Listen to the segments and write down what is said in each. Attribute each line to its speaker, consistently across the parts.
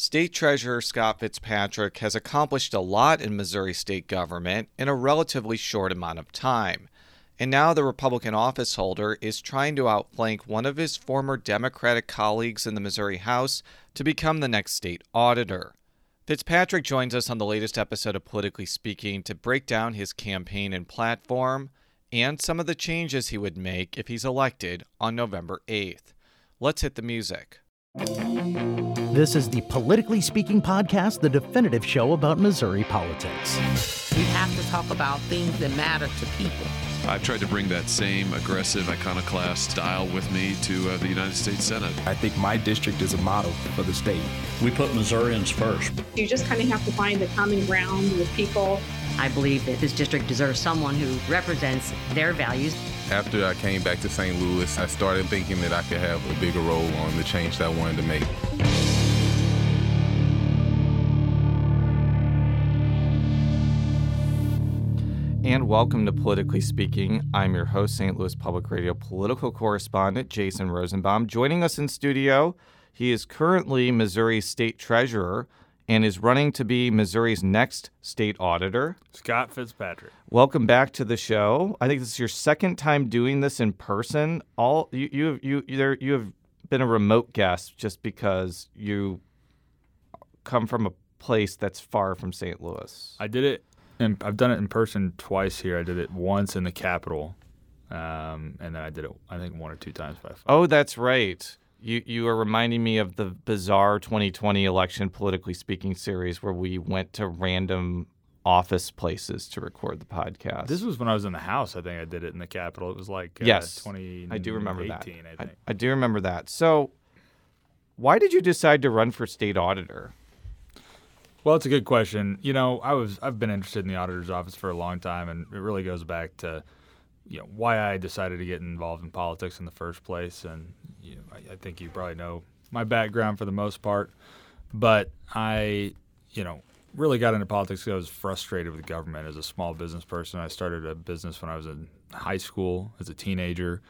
Speaker 1: State Treasurer Scott Fitzpatrick has accomplished a lot in Missouri state government in a relatively short amount of time. And now the Republican office holder is trying to outflank one of his former Democratic colleagues in the Missouri House to become the next state auditor. Fitzpatrick joins us on the latest episode of Politically Speaking to break down his campaign and platform and some of the changes he would make if he's elected on November 8th. Let's hit the music.
Speaker 2: This is the Politically Speaking podcast, the definitive show about Missouri politics.
Speaker 3: We have to talk about things that matter to people.
Speaker 4: I've tried to bring that same aggressive iconoclast style with me to uh, the United States Senate.
Speaker 5: I think my district is a model for the state.
Speaker 6: We put Missourians first.
Speaker 7: You just kind of have to find the common ground with people.
Speaker 8: I believe that this district deserves someone who represents their values.
Speaker 9: After I came back to St. Louis, I started thinking that I could have a bigger role on the change that I wanted to make.
Speaker 1: And welcome to Politically Speaking. I'm your host, St. Louis Public Radio political correspondent Jason Rosenbaum. Joining us in studio, he is currently Missouri State Treasurer and is running to be Missouri's next state auditor.
Speaker 10: Scott Fitzpatrick.
Speaker 1: Welcome back to the show. I think this is your second time doing this in person. All you you you you, you have been a remote guest just because you come from a place that's far from St. Louis.
Speaker 10: I did it and I've done it in person twice here. I did it once in the Capitol, um, and then I did it I think one or two times by phone.
Speaker 1: Oh, that's right. You you are reminding me of the bizarre 2020 election politically speaking series where we went to random office places to record the podcast.
Speaker 10: This was when I was in the House. I think I did it in the Capitol. It was like uh,
Speaker 1: yes,
Speaker 10: 20
Speaker 1: I do remember that.
Speaker 10: I,
Speaker 1: I. I do remember that. So, why did you decide to run for state auditor?
Speaker 10: Well, it's a good question. You know, I was I've been interested in the auditor's office for a long time, and it really goes back to you know why I decided to get involved in politics in the first place. And you know, I, I think you probably know my background for the most part, but I, you know, really got into politics because I was frustrated with government as a small business person. I started a business when I was in high school as a teenager,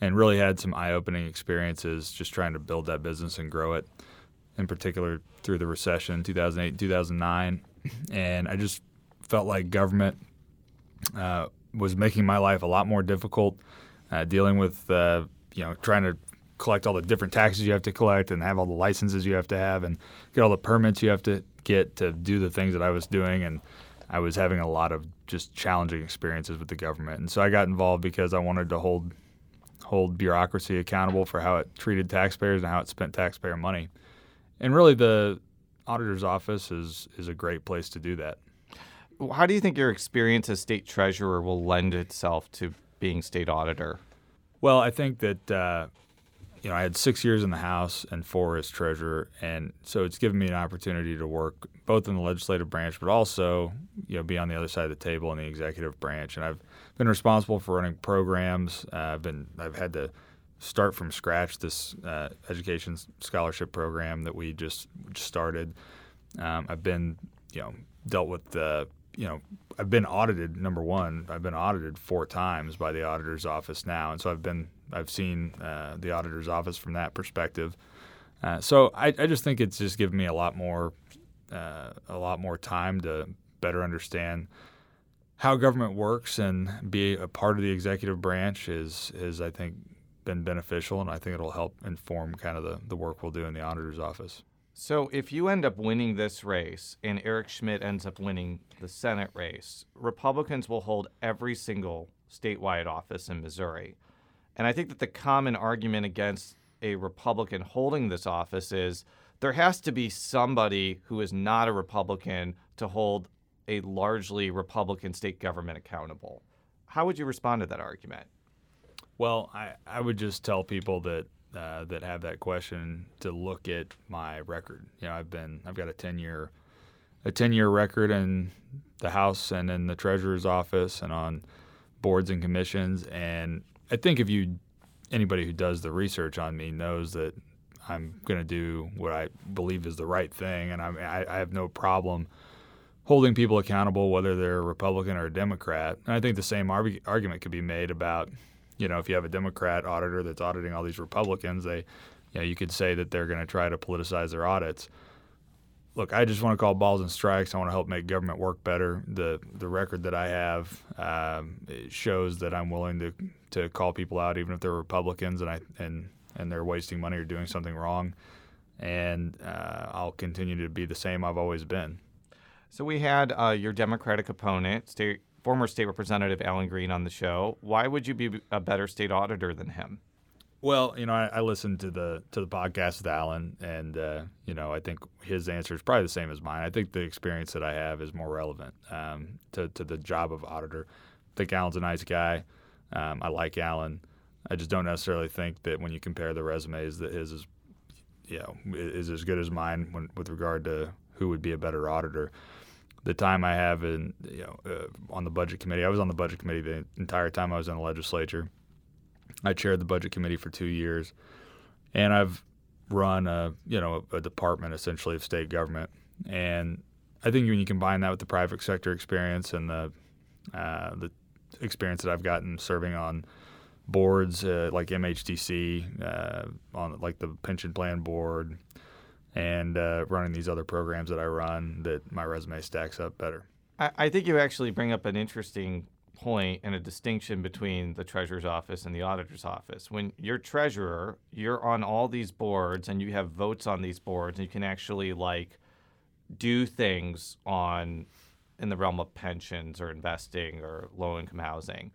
Speaker 10: and really had some eye-opening experiences just trying to build that business and grow it in particular through the recession 2008 and 2009 and i just felt like government uh, was making my life a lot more difficult uh, dealing with uh, you know trying to collect all the different taxes you have to collect and have all the licenses you have to have and get all the permits you have to get to do the things that i was doing and i was having a lot of just challenging experiences with the government and so i got involved because i wanted to hold hold bureaucracy accountable for how it treated taxpayers and how it spent taxpayer money and really the auditor's office is is a great place to do that.
Speaker 1: How do you think your experience as state treasurer will lend itself to being state auditor?
Speaker 10: Well, I think that uh, you know I had six years in the House and four as treasurer, and so it's given me an opportunity to work both in the legislative branch, but also you know be on the other side of the table in the executive branch. And I've been responsible for running programs. Uh, I've been I've had to start from scratch this uh, education scholarship program that we just, started. Um, I've been, you know, dealt with the, you know, I've been audited. Number one, I've been audited four times by the auditor's office now, and so I've been, I've seen uh, the auditor's office from that perspective. Uh, so I, I, just think it's just given me a lot more, uh, a lot more time to better understand how government works and be a part of the executive branch is, is I think been beneficial, and I think it'll help inform kind of the, the work we'll do in the auditor's office.
Speaker 1: So, if you end up winning this race and Eric Schmitt ends up winning the Senate race, Republicans will hold every single statewide office in Missouri. And I think that the common argument against a Republican holding this office is there has to be somebody who is not a Republican to hold a largely Republican state government accountable. How would you respond to that argument?
Speaker 10: Well, I, I would just tell people that uh, that have that question to look at my record. You know, I've been I've got a ten year a ten year record in the House and in the Treasurer's office and on boards and commissions. And I think if you anybody who does the research on me knows that I'm going to do what I believe is the right thing, and I, I have no problem holding people accountable, whether they're Republican or Democrat. And I think the same arg- argument could be made about you know, if you have a Democrat auditor that's auditing all these Republicans, they, you know, you could say that they're going to try to politicize their audits. look, I just want to call balls and strikes. I want to help make government work better. The the record that I have um, shows that I'm willing to to call people out, even if they're Republicans and I and and they're wasting money or doing something wrong. And uh, I'll continue to be the same I've always been.
Speaker 1: So we had uh, your Democratic opponent, state, former state representative Alan Green, on the show. Why would you be a better state auditor than him?
Speaker 10: Well, you know, I, I, listened to the to the podcast with Alan, and uh, you know, I think his answer is probably the same as mine. I think the experience that I have is more relevant um, to to the job of auditor. I think Alan's a nice guy. Um, I like Alan. I just don't necessarily think that when you compare the resumes, that his is, you know, is as good as mine when, with regard to who would be a better auditor. The time I have in, you know, uh, on the budget committee, I was on the budget committee the entire time I was in the legislature I chaired the budget committee for two years, and I've run a you know a, a department essentially of state government. And I think when you combine that with the private sector experience and the uh, the experience that I've gotten serving on boards uh, like MHDC, uh, on like the pension plan board, and uh, running these other programs that I run, that my resume stacks up better.
Speaker 1: I, I think you actually bring up an interesting point and a distinction between the treasurer's office and the auditor's office. When you're treasurer, you're on all these boards and you have votes on these boards and you can actually like do things on in the realm of pensions or investing or low income housing.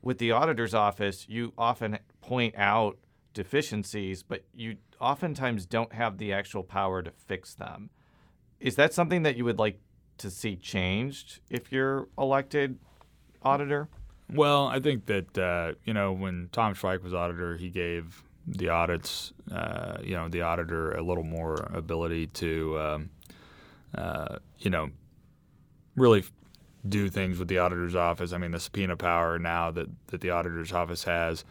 Speaker 1: With the auditor's office, you often point out deficiencies, but you oftentimes don't have the actual power to fix them. Is that something that you would like to see changed if you're elected auditor?
Speaker 10: Well, I think that uh, you know when Tom Schweich was auditor, he gave the audits, uh, you know, the auditor a little more ability to, um, uh, you know, really do things with the auditor's office. I mean, the subpoena power now that, that the auditor's office has,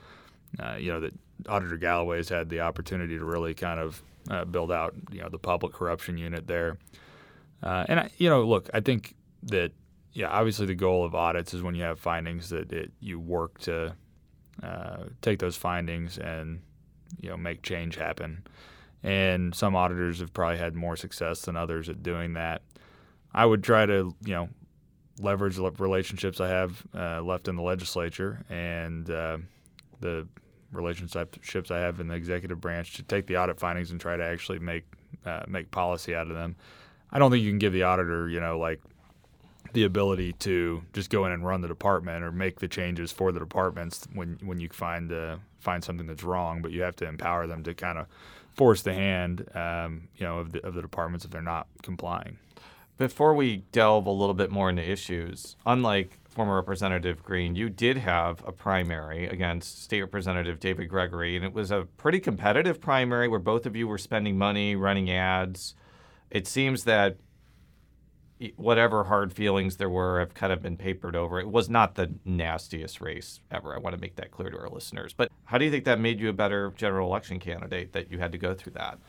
Speaker 10: uh, you know, that Auditor Galloway has had the opportunity to really kind of uh, build out, you know, the public corruption unit there. Uh, and I, you know, look, I think that yeah, obviously the goal of audits is when you have findings that it, you work to uh, take those findings and you know make change happen. And some auditors have probably had more success than others at doing that. I would try to you know leverage relationships I have uh, left in the legislature and uh, the relationships I have in the executive branch to take the audit findings and try to actually make uh, make policy out of them. I don't think you can give the auditor, you know, like the ability to just go in and run the department or make the changes for the departments when when you find uh, find something that's wrong. But you have to empower them to kind of force the hand, um, you know, of the, of the departments if they're not complying.
Speaker 1: Before we delve a little bit more into issues, unlike former Representative Green, you did have a primary against State Representative David Gregory, and it was a pretty competitive primary where both of you were spending money, running ads. It seems that whatever hard feelings there were have kind of been papered over. It was not the nastiest race ever. I want to make that clear to our listeners. But how do you think that made you a better general election candidate that you had to go through that?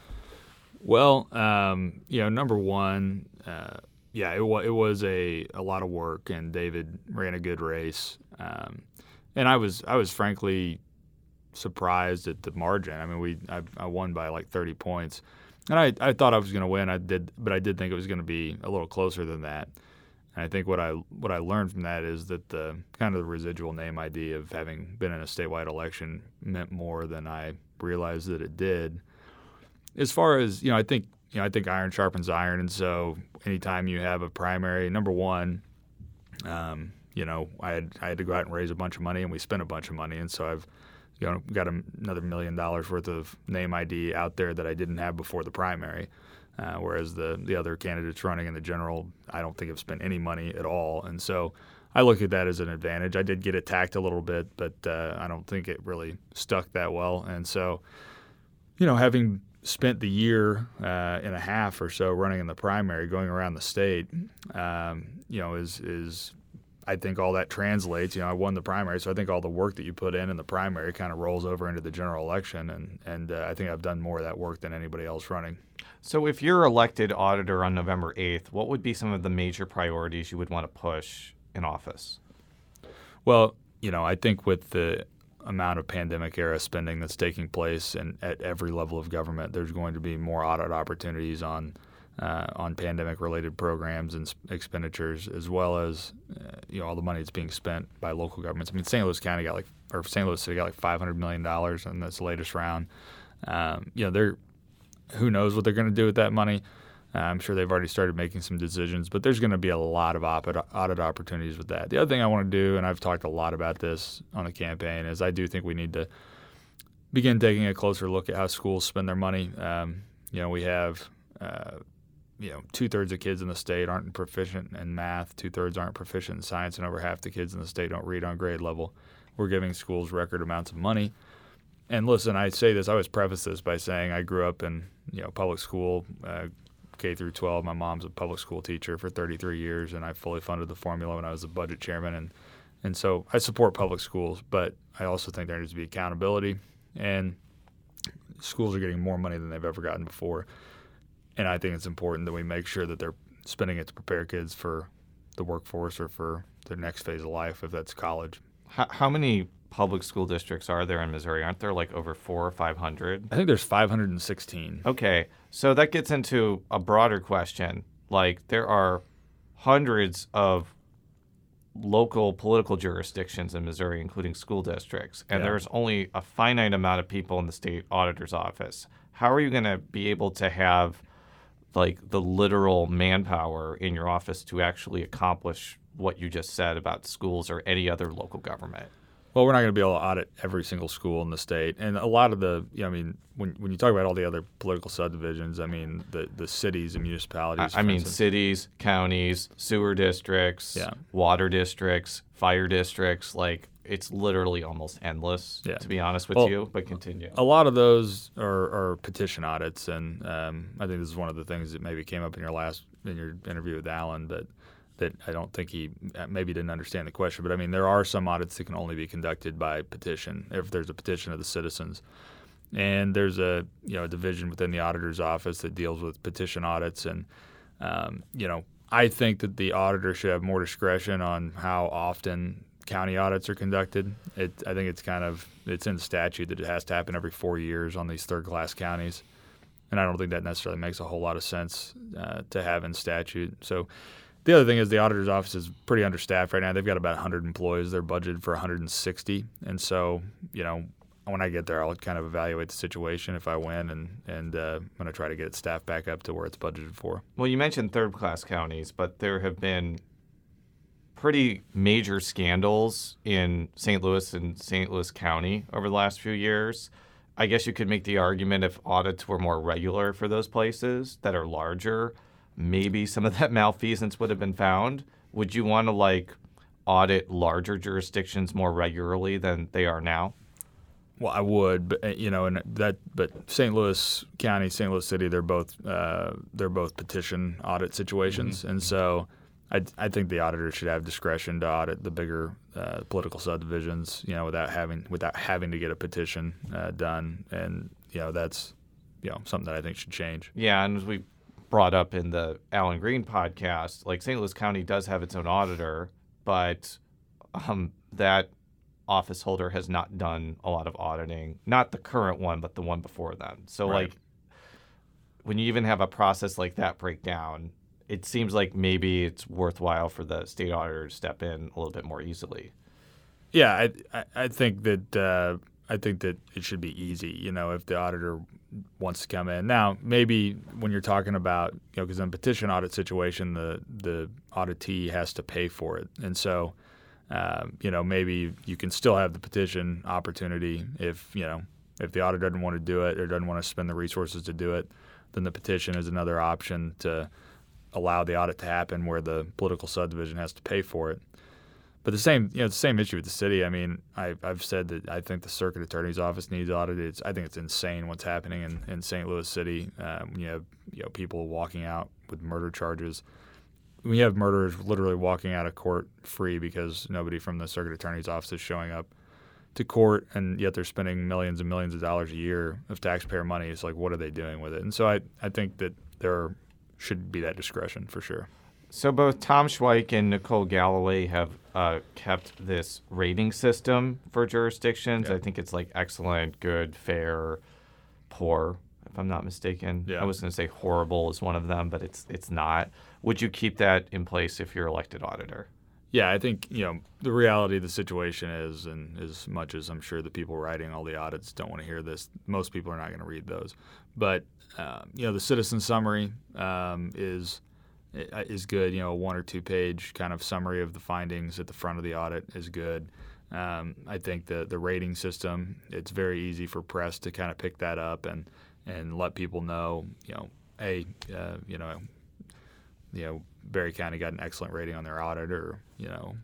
Speaker 10: Well, um, you know, number one, uh, yeah, it, it was a, a lot of work, and David ran a good race. Um, and I was I was frankly surprised at the margin. I mean, we I, I won by like 30 points and I, I thought I was going to win. I did, but I did think it was going to be a little closer than that. And I think what I what I learned from that is that the kind of the residual name ID of having been in a statewide election meant more than I realized that it did. As far as you know, I think you know I think iron sharpens iron, and so anytime you have a primary, number one, um, you know, I had I had to go out and raise a bunch of money, and we spent a bunch of money, and so I've you know, got another million dollars worth of name ID out there that I didn't have before the primary. Uh, whereas the the other candidates running in the general, I don't think have spent any money at all, and so I look at that as an advantage. I did get attacked a little bit, but uh, I don't think it really stuck that well, and so you know, having spent the year uh, and a half or so running in the primary, going around the state, um, you know, is is I think all that translates. You know, I won the primary, so I think all the work that you put in in the primary kind of rolls over into the general election, and and uh, I think I've done more of that work than anybody else running.
Speaker 1: So, if you're elected auditor on November 8th, what would be some of the major priorities you would want to push in office?
Speaker 10: Well, you know, I think with the amount of pandemic era spending that's taking place and at every level of government, there's going to be more audit opportunities on uh, on pandemic-related programs and expenditures, as well as uh, you know all the money that's being spent by local governments. I mean, St. Louis County got like, or St. Louis City got like 500 million dollars in this latest round. Um, you know, they're who knows what they're going to do with that money. I'm sure they've already started making some decisions, but there's going to be a lot of audit opportunities with that. The other thing I want to do, and I've talked a lot about this on the campaign, is I do think we need to begin taking a closer look at how schools spend their money. Um, you know, we have, uh, you know, two thirds of kids in the state aren't proficient in math, two thirds aren't proficient in science, and over half the kids in the state don't read on grade level. We're giving schools record amounts of money. And listen, I say this, I always preface this by saying I grew up in, you know, public school, uh, K through 12. My mom's a public school teacher for 33 years, and I fully funded the formula when I was the budget chairman. And, and so I support public schools, but I also think there needs to be accountability. And schools are getting more money than they've ever gotten before. And I think it's important that we make sure that they're spending it to prepare kids for the workforce or for their next phase of life, if that's college.
Speaker 1: How, how many public school districts are there in Missouri? Aren't there like over four or 500?
Speaker 10: I think there's 516.
Speaker 1: Okay. So that gets into a broader question. Like, there are hundreds of local political jurisdictions in Missouri, including school districts, and yeah. there's only a finite amount of people in the state auditor's office. How are you going to be able to have like the literal manpower in your office to actually accomplish what you just said about schools or any other local government?
Speaker 10: Well, we're not going to be able to audit every single school in the state, and a lot of the, you know, I mean, when when you talk about all the other political subdivisions, I mean, the the cities and municipalities.
Speaker 1: I, I mean, instance. cities, counties, sewer districts, yeah. water districts, fire districts. Like it's literally almost endless. Yeah. To be honest with well, you, but continue.
Speaker 10: A lot of those are, are petition audits, and um, I think this is one of the things that maybe came up in your last in your interview with Alan, but that I don't think he uh, maybe didn't understand the question. But I mean, there are some audits that can only be conducted by petition if there's a petition of the citizens. And there's a you know a division within the auditor's office that deals with petition audits, and um, you know I think that the auditor should have more discretion on how often county audits are conducted. It, I think it's kind of it's in statute that it has to happen every four years on these third class counties, and I don't think that necessarily makes a whole lot of sense uh, to have in statute. So the other thing is the auditor's office is pretty understaffed right now. They've got about 100 employees. They're budgeted for 160, and so you know when I get there, I'll kind of evaluate the situation if I win, and and uh, I'm going to try to get it staffed back up to where it's budgeted for.
Speaker 1: Well, you mentioned third class counties, but there have been pretty major scandals in St. Louis and St. Louis County over the last few years. I guess you could make the argument if audits were more regular for those places that are larger maybe some of that malfeasance would have been found. Would you want to like audit larger jurisdictions more regularly than they are now?
Speaker 10: Well, I would, but uh, you know, and that, but St. Louis County, St. Louis City, they're both uh, they're both petition audit situations, mm-hmm. and so I, I think the auditor should have discretion to audit the bigger uh, political subdivisions, you know, without having without having to get a petition uh, done, and you know that's you know something that I think should change.
Speaker 1: Yeah, and we brought up in the Alan Green podcast, like St. Louis County does have its own auditor, but um, that office holder has not done a lot of auditing. Not the current one, but the one before them. So right. like when you even have a process like that break down, it seems like maybe it's worthwhile for the state auditor to step in a little bit more easily.
Speaker 10: Yeah, I I think that uh, I think that it should be easy. You know, if the auditor wants to come in. Now, maybe when you're talking about, you know, because in a petition audit situation, the the auditee has to pay for it, and so, uh, you know, maybe you can still have the petition opportunity if you know if the auditor doesn't want to do it or doesn't want to spend the resources to do it, then the petition is another option to allow the audit to happen where the political subdivision has to pay for it. But the same, you know, the same issue with the city. I mean, I, I've said that I think the circuit attorney's office needs audited. It's, I think it's insane what's happening in, in St. Louis City. Um, you have you know people walking out with murder charges. We have murderers literally walking out of court free because nobody from the circuit attorney's office is showing up to court, and yet they're spending millions and millions of dollars a year of taxpayer money. It's like, what are they doing with it? And so I, I think that there should be that discretion for sure.
Speaker 1: So both Tom Schweich and Nicole Galloway have uh, kept this rating system for jurisdictions. I think it's like excellent, good, fair, poor. if I'm not mistaken.
Speaker 10: Yeah.
Speaker 1: I was going to say horrible is one of them, but it's it's not. Would you keep that in place if you're elected auditor?
Speaker 10: Yeah, I think you know the reality of the situation is, and as much as I'm sure the people writing all the audits don't want to hear this, most people are not going to read those. But uh, you know, the citizen summary um, is is good. You know, a one or two page kind of summary of the findings at the front of the audit is good. Um, I think the the rating system it's very easy for press to kind of pick that up and and let people know. You know, hey, uh, you know, you know, Barry County got an excellent rating on their audit, or you know,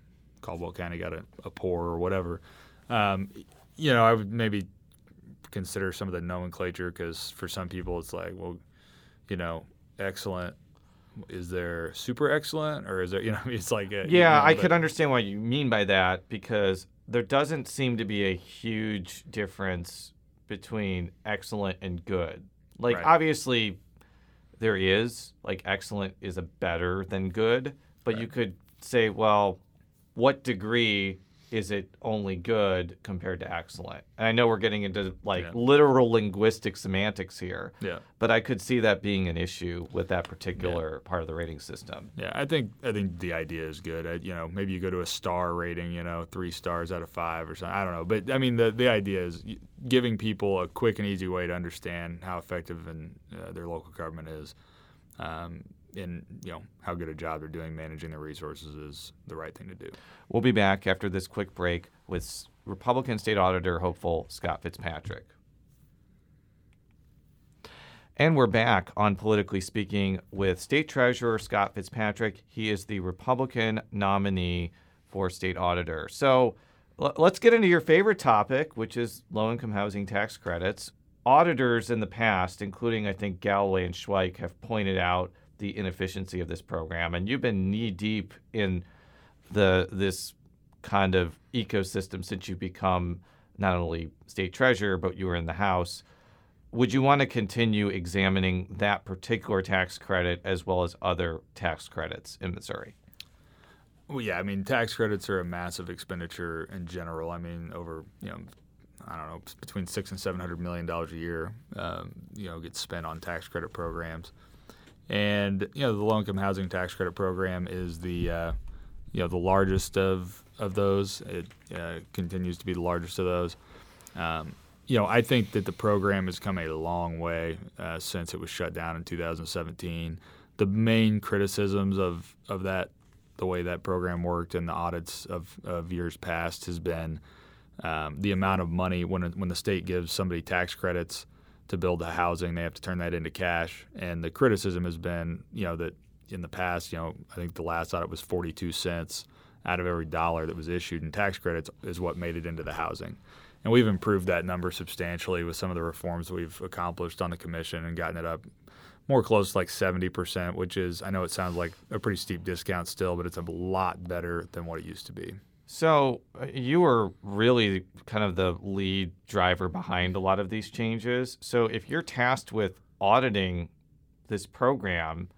Speaker 10: Caldwell County got a, a poor or whatever. Um, you know, I would maybe consider some of the nomenclature because for some people it's like, well, you know, excellent. Is there super excellent, or is there? You know, it's like uh, a,
Speaker 1: Yeah,
Speaker 10: you know,
Speaker 1: I
Speaker 10: but-
Speaker 1: could understand what you mean by that because there doesn't seem to be a huge difference between excellent and good. Like
Speaker 10: Right.
Speaker 1: obviously there is, like excellent is a better than good, but you could say, well, what degree is it only good compared to excellent? And I know we're getting into like
Speaker 10: Yeah.
Speaker 1: literal linguistic semantics here,
Speaker 10: Yeah.
Speaker 1: but I could see that being an issue with that particular part of the rating system.
Speaker 10: Yeah, I think I think the idea is good. I, you know, maybe you go to a star rating, you know, three stars out of five or something. I don't know, but I mean, the the idea is giving people a quick and easy way to understand how effective and uh, their local government is, um, and you know how good a job they're doing managing their resources is the right thing to do.
Speaker 1: We'll be back after this quick break with Republican State Auditor hopeful Scott Fitzpatrick. And we're back on Politically Speaking with State Treasurer Scott Fitzpatrick. He is the Republican nominee for State Auditor. So l- let's get into your favorite topic, which is low income housing tax credits. Auditors in the past, including I think Galloway and Schweich, have pointed out the inefficiency of this program. And you've been knee deep in the this kind of ecosystem since you become not only state treasurer but you were in the house would you want to continue examining that particular tax credit as well as other tax credits in missouri
Speaker 10: Well, yeah, I mean, tax credits are a massive expenditure in general. I mean, over you know, I don't know, between six and seven hundred million dollars a year, um, you know, gets spent on tax credit programs. And you know, the low-income housing tax credit program is the uh, you know the largest of of those. It uh, continues to be the largest of those. Um, you know, I think that the program has come a long way uh, since it was shut down in 2017. The main criticisms of, of that, the way that program worked and the audits of, of years past has been um, the amount of money when, when the state gives somebody tax credits to build the housing, they have to turn that into cash. And the criticism has been, you know, that in the past, you know, I think the last audit was 42 cents out of every dollar that was issued in tax credits is what made it into the housing. And we've improved that number substantially with some of the reforms we've accomplished on the commission and gotten it up more close to like 70%, which is, I know it sounds like a pretty steep discount still, but it's a lot better than what it used to be.
Speaker 1: So uh, you were really kind of the lead driver behind a lot of these changes. So if you're tasked with auditing this program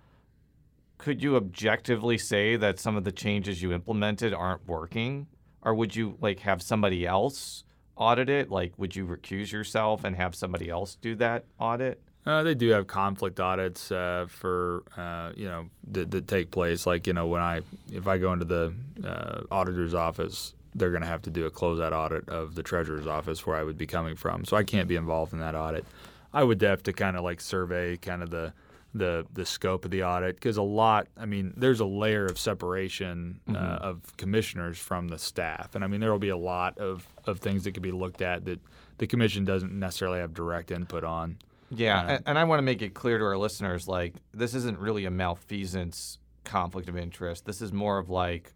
Speaker 1: could you objectively say that some of the changes you implemented aren't working? Or would you like have somebody else audit it? Like would you recuse yourself and have somebody else do that audit?
Speaker 10: Uh, they do have conflict audits uh, for uh, you know that, that take place. Like you know when I if I go into the uh, auditor's office, they're going to have to do a closeout audit of the treasurer's office where I would be coming from. So I can't be involved in that audit. I would have to kind of like survey kind of the the the scope of the audit because a lot. I mean, there's a layer of separation uh, of commissioners from the staff, and I mean there will be a lot of of things that could be looked at that the commission doesn't necessarily have direct input on.
Speaker 1: Yeah,
Speaker 10: Uh,
Speaker 1: and I want to make it clear to our listeners like this isn't really a malfeasance conflict of interest. This is more of like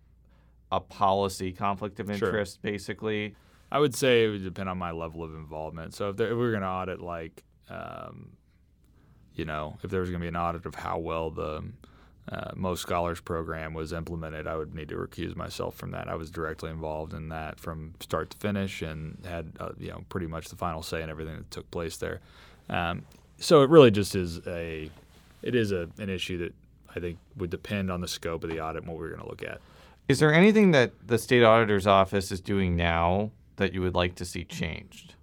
Speaker 1: a policy conflict of
Speaker 10: Sure.
Speaker 1: interest, basically.
Speaker 10: I would say it would depend on my level of involvement. So if, there, if we were going to audit, like, um, you know, if there was going to be an audit of how well the uh, MOScholars program was implemented, I would need to recuse myself from that. I was directly involved in that from start to finish and had, uh, you know, pretty much the final say in everything that took place there. Um, so it really just is a, it is a, an issue that I think would depend on the scope of the audit and what we're going to look at.
Speaker 1: Is there anything that the state auditor's office is doing now that you would like to see changed?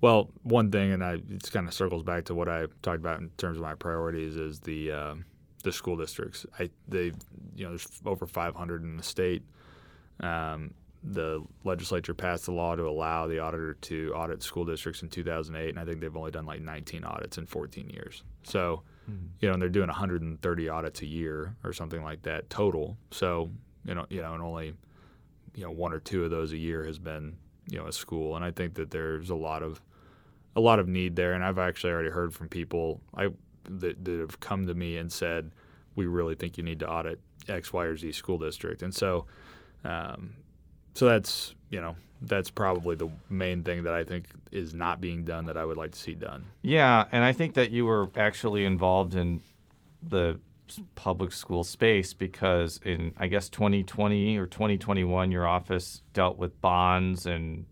Speaker 10: Well, one thing, and I, it kind of circles back to what I talked about in terms of my priorities, is the uh, the school districts. I they you know there's over 500 in the state. Um, the legislature passed a law to allow the auditor to audit school districts in 2008, and I think they've only done like 19 audits in 14 years. So, mm-hmm. you know, and they're doing 130 audits a year or something like that total. So, you know, you know, and only you know one or two of those a year has been you know a school, and I think that there's a lot of a lot of need there. And I've actually already heard from people I that, that have come to me and said, we really think you need to audit X, Y, or Z school district, and so. Um, so that's you know that's probably the main thing that I think is not being done that I would like to see done.
Speaker 1: Yeah, and I think that you were actually involved in the public school space because in I guess 2020 or 2021 your office dealt with bonds and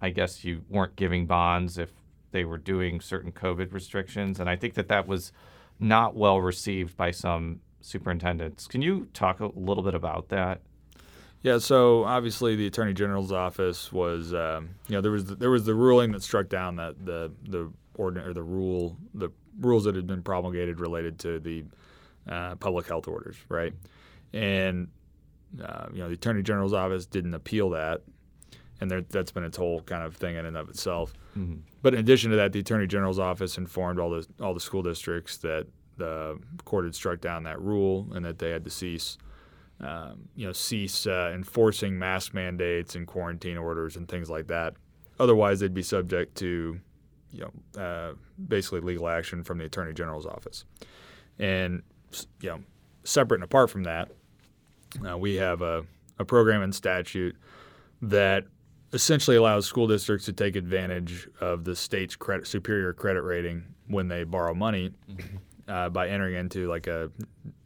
Speaker 1: I guess you weren't giving bonds if they were doing certain COVID restrictions and I think that that was not well received by some superintendents. Can you talk a little bit about that?
Speaker 10: Yeah, so obviously the attorney general's office was, um, you know, there was the, there was the ruling that struck down that the the ordinary or the rule the rules that had been promulgated related to the uh, public health orders, right? And uh, you know, the attorney general's office didn't appeal that, and there, that's been its whole kind of thing in and of itself. Mm-hmm. But in addition to that, the attorney general's office informed all the all the school districts that the court had struck down that rule and that they had to cease um, you know, cease uh, enforcing mask mandates and quarantine orders and things like that. Otherwise, they'd be subject to, you know, uh, basically legal action from the Attorney General's office. And, you know, separate and apart from that, uh, we have a, a program and statute that essentially allows school districts to take advantage of the state's credit, superior credit rating when they borrow money mm-hmm. uh, by entering into like a,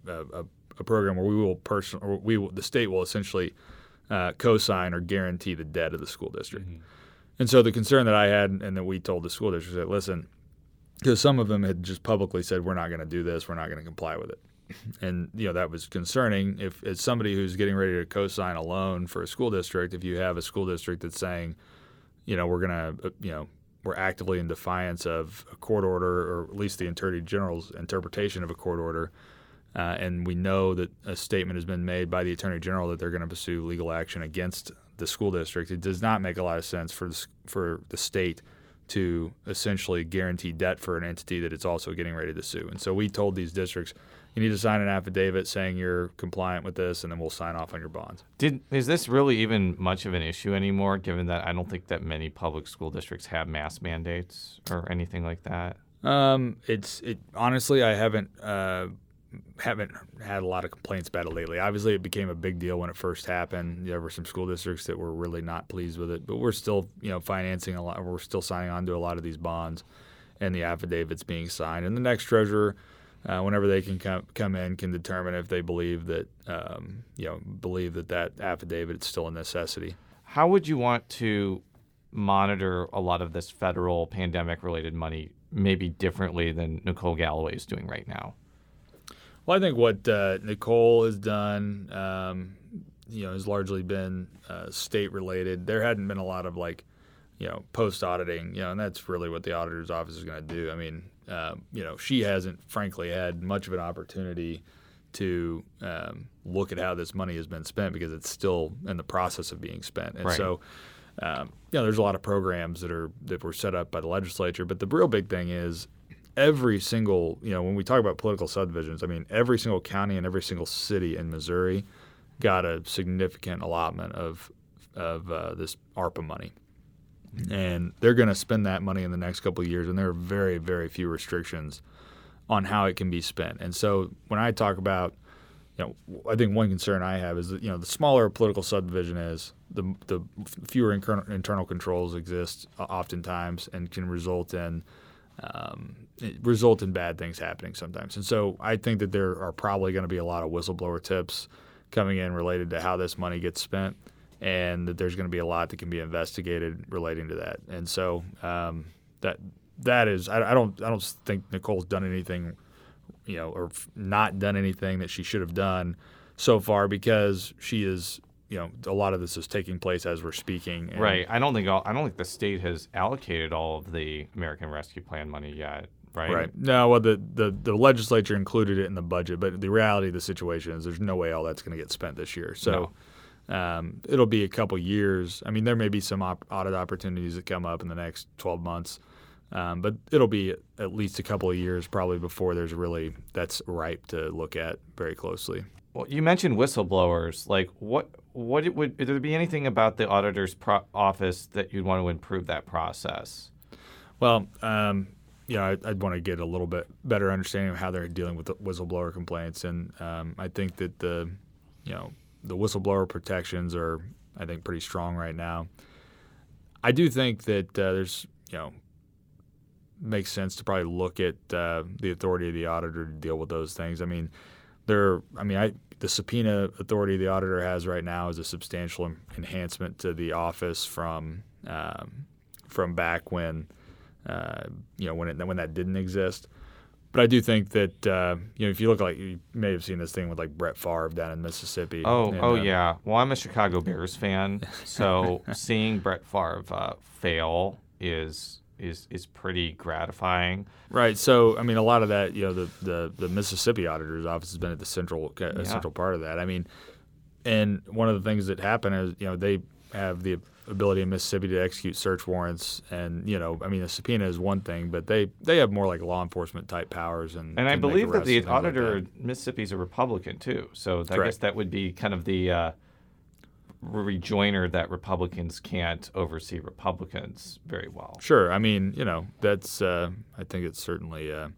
Speaker 10: a, a program where we will person or we will, the state will essentially uh, co-sign or guarantee the debt of the school district. Mm-hmm. And so the concern that I had and that we told the school district is that listen, because some of them had just publicly said we're not going to do this, we're not going to comply with it. And you know that was concerning. If as somebody who's getting ready to co-sign a loan for a school district, if you have a school district that's saying, you know, we're going to, uh, you know, we're actively in defiance of a court order, or at least the Attorney General's interpretation of a court order, uh, and we know that a statement has been made by the Attorney General that they're going to pursue legal action against the school district. It does not make a lot of sense for the, for the state to essentially guarantee debt for an entity that it's also getting ready to sue. And so we told these districts, you need to sign an affidavit saying you're compliant with this, and then we'll sign off on your bonds.
Speaker 1: Did is this really even much of an issue anymore? Given that I don't think that many public school districts have mask mandates or anything like that.
Speaker 10: Um, it's it honestly I haven't uh, haven't had a lot of complaints about it lately. Obviously, it became a big deal when it first happened. There were some school districts that were really not pleased with it, but we're still, you know, financing a lot. We're still signing on to a lot of these bonds, and the affidavits being signed. And the next treasurer, uh, whenever they can come come in, can determine if they believe that, um, you know, believe that that affidavit is still a necessity.
Speaker 1: How would you want to monitor a lot of this federal pandemic related money maybe differently than Nicole Galloway is doing right now?
Speaker 10: Well, I think what uh, Nicole has done, um, you know, has largely been uh, state related. There hadn't been a lot of like, you know, post auditing, you know, and that's really what the auditor's office is going to do. I mean, um, you know, she hasn't, frankly, had much of an opportunity to um, look at how this money has been spent because it's still in the process of being spent. And right. so, um, you know, there's a lot of programs that are that were set up by the legislature. But the real big thing is every single, you know, when we talk about political subdivisions, I mean, every single county and every single city in Missouri got a significant allotment of of uh, this ARPA money, and they're going to spend that money in the next couple of years, and there are very, very few restrictions on how it can be spent. And so when I talk about you know, I think one concern I have is that you know the smaller a political subdivision is, the the fewer internal controls exist uh, oftentimes and can result in um, result in bad things happening sometimes. And so I think that there are probably going to be a lot of whistleblower tips coming in related to how this money gets spent, and that there's going to be a lot that can be investigated relating to that. And so um, that that is I, I, don't I don't think Nicole's done anything, you know, or not done anything that she should have done so far because she is you know a lot of this is taking place as we're speaking. and-
Speaker 1: Right. I don't think all, I don't think the state has allocated all of the American Rescue Plan money yet. Right.
Speaker 10: Right. No, well, the, the, the legislature included it in the budget, but the reality of the situation is there's no way all that's going to get spent this year. So um, it'll be a couple years. I mean, there may be some op- audit opportunities that come up in the next 12 months, um, but it'll be at least a couple of years probably before there's really that's ripe to look at very closely.
Speaker 1: Well, you mentioned whistleblowers. Like, what what it would would there be anything about the auditor's pro- office that you'd want to improve that process?
Speaker 10: Well, um, know, I'd, I'd want to get a little bit better understanding of how they're dealing with the whistleblower complaints, and um, I think that the, you know, the whistleblower protections are, I think, pretty strong right now. I do think that uh, there's, you know, makes sense to probably look at uh, the authority of the auditor to deal with those things. I mean, there, I mean, I the subpoena authority the auditor has right now is a substantial en- enhancement to the office from um, from back when uh, you know when it when that didn't exist. But I do think that uh, you know if you look like you may have seen this thing with like Brett Favre down in Mississippi.
Speaker 1: Oh,
Speaker 10: and,
Speaker 1: oh
Speaker 10: uh,
Speaker 1: yeah. Well, I'm a Chicago Bears fan, so seeing Brett Favre uh, fail is is is pretty gratifying.
Speaker 10: Right. So, I mean, a lot of that, you know, the, the, the Mississippi auditor's office has been at the central a
Speaker 1: Yeah.
Speaker 10: central part of that. I mean, and one of the things that happen is, you know, they have the ability in Mississippi to execute search warrants, and you know, I mean, a subpoena is one thing, but they they have more like law enforcement type powers, and
Speaker 1: And I believe that the
Speaker 10: like
Speaker 1: auditor
Speaker 10: that.
Speaker 1: Mississippi is a Republican too. So I guess that would be kind of the uh, rejoinder that Republicans can't oversee Republicans very well.
Speaker 10: Sure. I mean, you know, that's uh, I think it's certainly uh,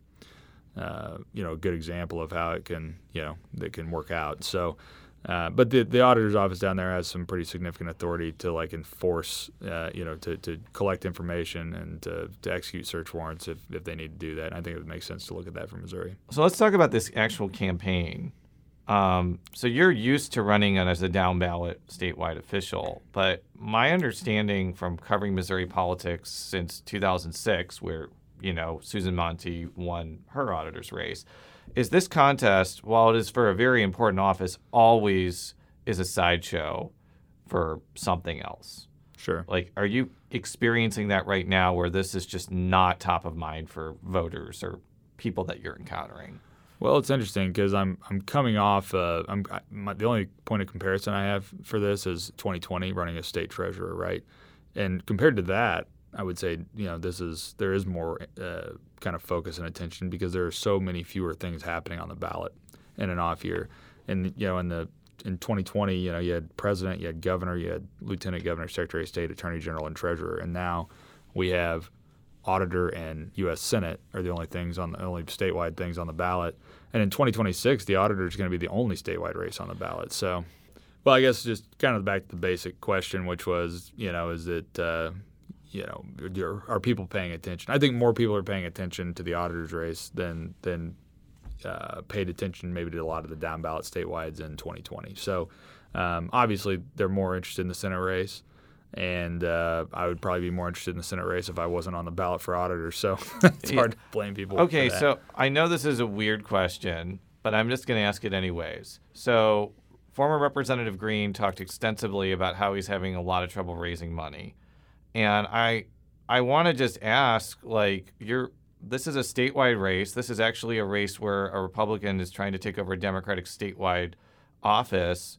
Speaker 10: uh, you know a good example of how it can you know that can work out. So. Uh, but the, the auditor's office down there has some pretty significant authority to like enforce, uh, you know, to, to collect information and to, to execute search warrants if, if they need to do that. And I think it would make sense to look at that for Missouri.
Speaker 1: So let's talk about this actual campaign. Um, so you're used to running as a down ballot statewide official, but my understanding from covering Missouri politics since 2006, where you know Susan Montee won her auditor's race, is this contest, while it is for a very important office, always is a sideshow for something else.
Speaker 10: Sure.
Speaker 1: Like, are you experiencing that right now, where this is just not top of mind for voters or people that you're encountering?
Speaker 10: Well, it's interesting because I'm I'm coming off. Uh, I'm I, my, the only point of comparison I have for this is 2020 running as state treasurer, right? And compared to that, I would say you know this is there is more uh, kind of focus and attention because there are so many fewer things happening on the ballot in an off year, and you know in the in 2020, you know you had president, you had governor, you had lieutenant governor, secretary of state, attorney general, and treasurer, and now we have auditor and U.S. Senate are the only things on the only statewide things on the ballot. And in 2026, the auditor is going to be the only statewide race on the ballot. So, well, I guess just kind of back to the basic question, which was, you know, is it, uh, you know, are, people paying attention? I think more people are paying attention to the auditor's race than than uh, paid attention maybe to a lot of the down ballot statewides in 2020. So, um, obviously, they're more interested in the Senate race and uh, I would probably be more interested in the Senate race if I wasn't on the ballot for auditor. So it's hard to blame people.
Speaker 1: Okay,
Speaker 10: for that.
Speaker 1: so I know this is a weird question, but I'm just going to ask it anyways. So, former Representative Green talked extensively about how he's having a lot of trouble raising money, and I I want to just ask, like, you're this is a statewide race. This is actually a race where a Republican is trying to take over a Democratic statewide office.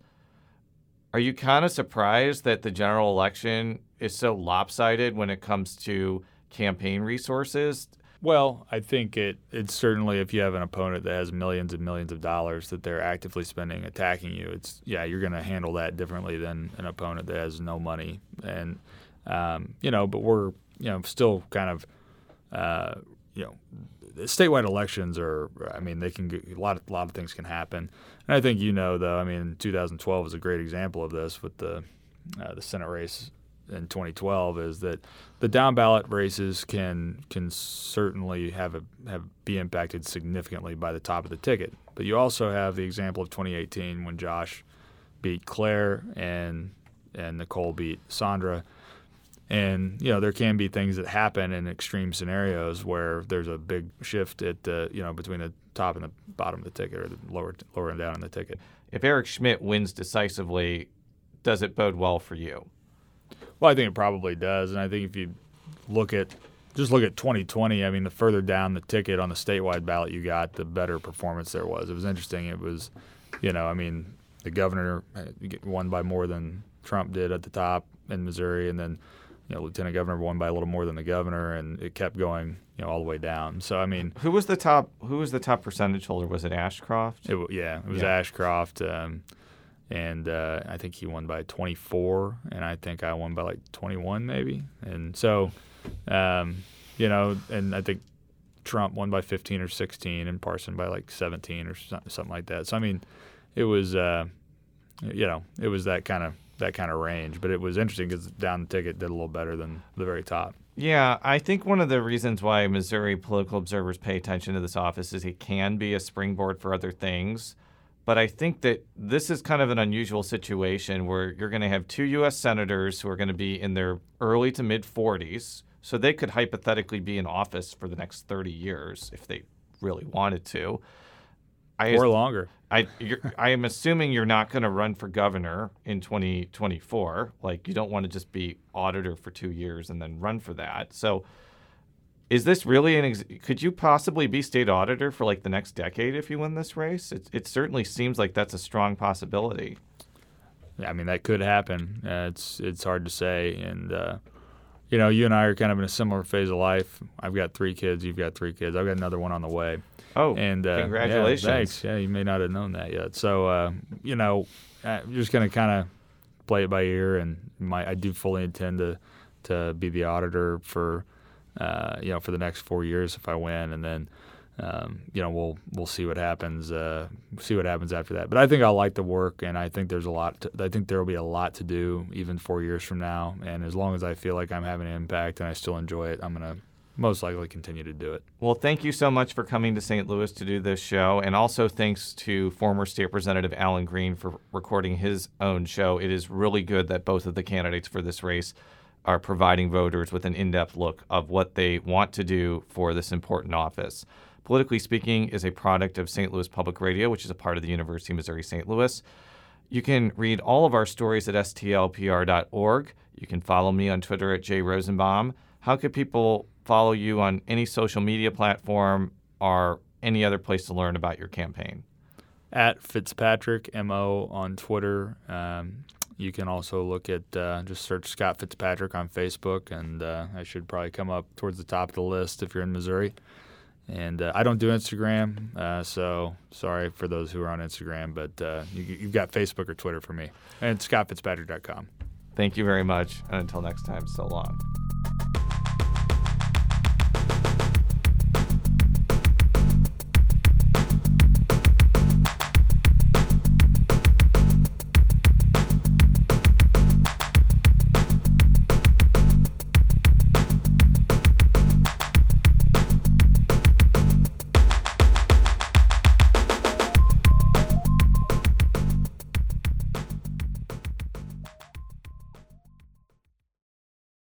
Speaker 1: Are you kind of surprised that the general election is so lopsided when it comes to campaign resources?
Speaker 10: Well, I think it it's certainly if you have an opponent that has millions and millions of dollars that they're actively spending attacking you, it's yeah, you're going to handle that differently than an opponent that has no money. And um, you know, but we're you know still kind of uh, you know statewide elections are I mean they can a lot of a lot of things can happen. And I think you know though, I mean 2012 is a great example of this with the uh, the Senate race in 2012 is that the down ballot races can can certainly have a have be impacted significantly by the top of the ticket. But you also have the example of 2018 when Josh beat Claire and and Nicole beat Sandra. And you know there can be things that happen in extreme scenarios where there's a big shift at the you know between the top and the bottom of the ticket or the lower lower and down in the ticket.
Speaker 1: if Eric Schmitt wins decisively, does it bode well for you?
Speaker 10: Well, I think it probably does, and I think if you look at just look at 2020. I mean, the further down the ticket on the statewide ballot you got, the better performance there was. It was interesting. It was, you know, I mean, the governor uh, won by more than Trump did at the top in Missouri, and then you know, lieutenant governor won by a little more than the governor, and it kept going, you know, all the way down. So I mean,
Speaker 1: who was the top? Who was the top percentage holder? Was it Ashcroft?
Speaker 10: It, yeah, it was yeah. Ashcroft, um, and uh, I think he won by 24, and I think I won by like 21 maybe, and so um, you know, and I think Trump won by 15 or 16, and Parson by like 17 or something like that. So I mean, it was, uh, you know, it was that kind of that kind of range. But it was interesting because down the ticket did a little better than the very top.
Speaker 1: Yeah, I think one of the reasons why Missouri political observers pay attention to this office is it can be a springboard for other things. But I think that this is kind of an unusual situation where you're going to have two U.S. senators who are going to be in their early to mid 40s so they could hypothetically be in office for the next 30 years if they really wanted to.
Speaker 10: I, or longer.
Speaker 1: I I am assuming you're not going to run for governor in 2024. Like you don't want to just be auditor for 2 years and then run for that. So is this really an ex- could you possibly be state auditor for like the next decade if you win this race? It it certainly seems like that's a strong possibility.
Speaker 10: Yeah, I mean that could happen. Uh, it's it's hard to say and uh, you know, you and I are kind of in a similar phase of life. I've got three kids. You've got three kids. I've got another one on the way.
Speaker 1: Oh,
Speaker 10: and
Speaker 1: uh, congratulations!
Speaker 10: Yeah, thanks. Yeah, you may not have known that yet. So, uh, you know, I'm just going to kind of play it by ear, and my I do fully intend to to be the auditor for, uh, you know, for the next four years if I win, and then um, you know, we'll we'll see what happens. Uh, see what happens after that. But I think I'll like the work, and I think there's a lot. To, I think there will be a lot to do even four years from now. And as long as I feel like I'm having an impact and I still enjoy it, I'm gonna most likely continue to do it.
Speaker 1: Well, thank you so much for coming to St. Louis to do this show, and also thanks to former State Representative Alan Green for recording his own show. It is really good that both of the candidates for this race are providing voters with an in-depth look of what they want to do for this important office. Politically Speaking is a product of St. Louis Public Radio, which is a part of the University of Missouri St. Louis. You can read all of our stories at stlpr.org. You can follow me on Twitter at jrosenbaum. How could people follow you on any social media platform or any other place to learn about your campaign?
Speaker 10: At Fitzpatrick MO on Twitter. Um, you can also look at uh, just search Scott Fitzpatrick on Facebook, and uh, I should probably come up towards the top of the list if you're in Missouri. And uh, I don't do Instagram, uh, so sorry for those who are on Instagram, but uh, you, have got Facebook or Twitter for me. And scottfitzpatrick.com.
Speaker 1: Thank you very much. And until next time, so long.